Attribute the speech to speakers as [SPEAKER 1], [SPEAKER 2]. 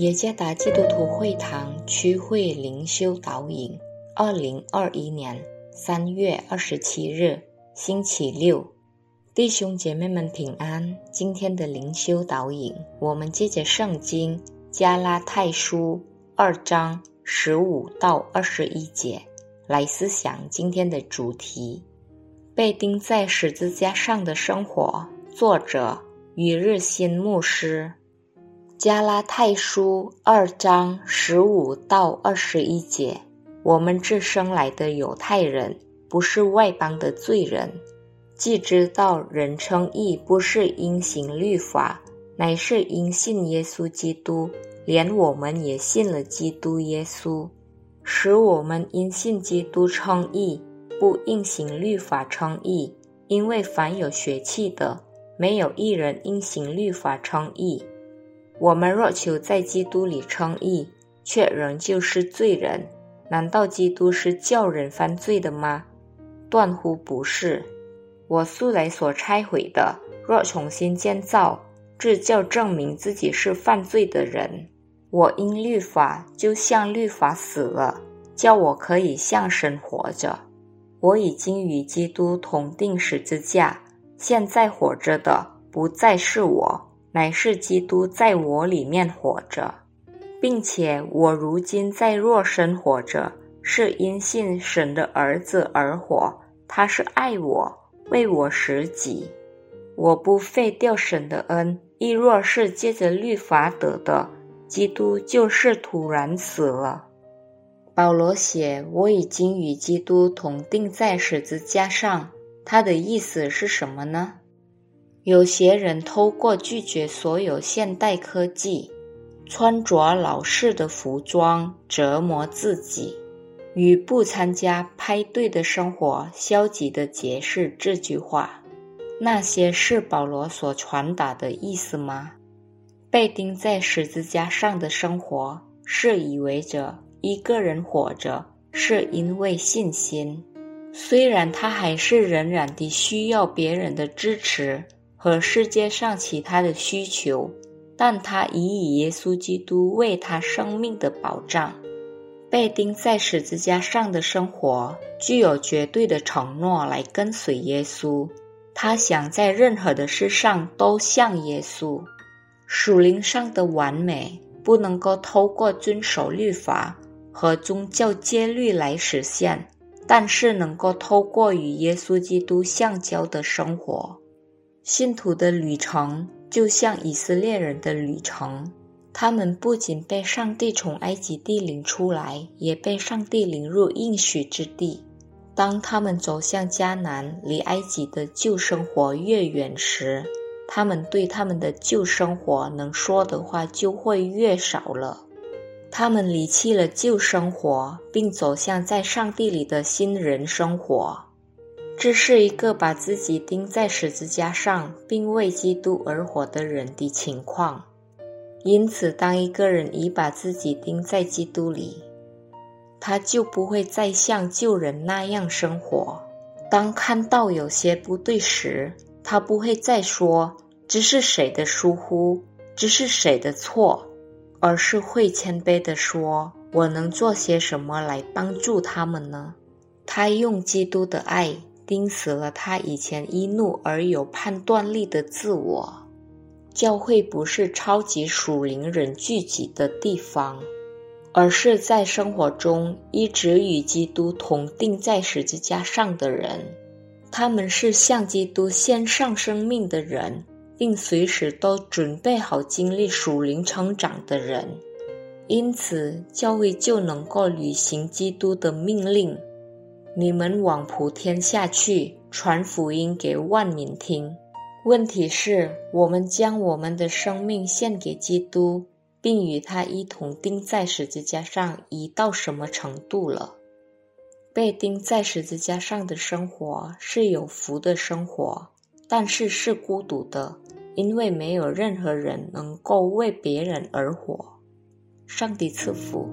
[SPEAKER 1] 耶加达基督徒会堂区会灵修导引，二零二一年三月二十七日，星期六，弟兄姐妹们平安。今天的灵修导引，我们借着圣经加拉太书二章十五到二十一节来思想今天的主题：被钉在十字架上的生活。作者：与日新牧师。加拉太书二章十五到二十一节，我们这生来的犹太人，不是外邦的罪人，既知道人称义不是因行律法，乃是因信耶稣基督，连我们也信了基督耶稣，使我们因信基督称义，不应行律法称义，因为凡有血气的，没有一人因行律法称义。我们若求在基督里称义，却仍旧是罪人，难道基督是叫人犯罪的吗？断乎不是。我素来所拆毁的，若重新建造，这叫证明自己是犯罪的人。我因律法就像律法死了，叫我可以向神活着。我已经与基督同定十字架，现在活着的不再是我。乃是基督在我里面活着，并且我如今在若生活着，是因信神的儿子而活。他是爱我，为我舍己。我不废掉神的恩，亦若是借着律法得的，基督就是突然死了。保罗写：“我已经与基督同定在十字架上。”他的意思是什么呢？有些人透过拒绝所有现代科技，穿着老式的服装折磨自己，与不参加派对的生活，消极的解释这句话。那些是保罗所传达的意思吗？被钉在十字架上的生活，是意味着一个人活着是因为信心，虽然他还是仍然的需要别人的支持。和世界上其他的需求，但他已以耶稣基督为他生命的保障。被钉在十字架上的生活，具有绝对的承诺来跟随耶稣。他想在任何的事上都像耶稣。属灵上的完美不能够透过遵守律法和宗教戒律来实现，但是能够透过与耶稣基督相交的生活。信徒的旅程就像以色列人的旅程，他们不仅被上帝从埃及地领出来，也被上帝领入应许之地。当他们走向迦南，离埃及的旧生活越远时，他们对他们的旧生活能说的话就会越少了。他们离弃了旧生活，并走向在上帝里的新人生活。这是一个把自己钉在十字架上，并为基督而活的人的情况。因此，当一个人已把自己钉在基督里，他就不会再像旧人那样生活。当看到有些不对时，他不会再说这是谁的疏忽，这是谁的错，而是会谦卑地说：“我能做些什么来帮助他们呢？”他用基督的爱。钉死了他以前一怒而有判断力的自我。教会不是超级属灵人聚集的地方，而是在生活中一直与基督同定在十字架上的人。他们是向基督献上生命的人，并随时都准备好经历属灵成长的人。因此，教会就能够履行基督的命令。你们往普天下去，传福音给万民听。问题是，我们将我们的生命献给基督，并与他一同钉在十字架上，已到什么程度了？被钉在十字架上的生活是有福的生活，但是是孤独的，因为没有任何人能够为别人而活。上帝赐福。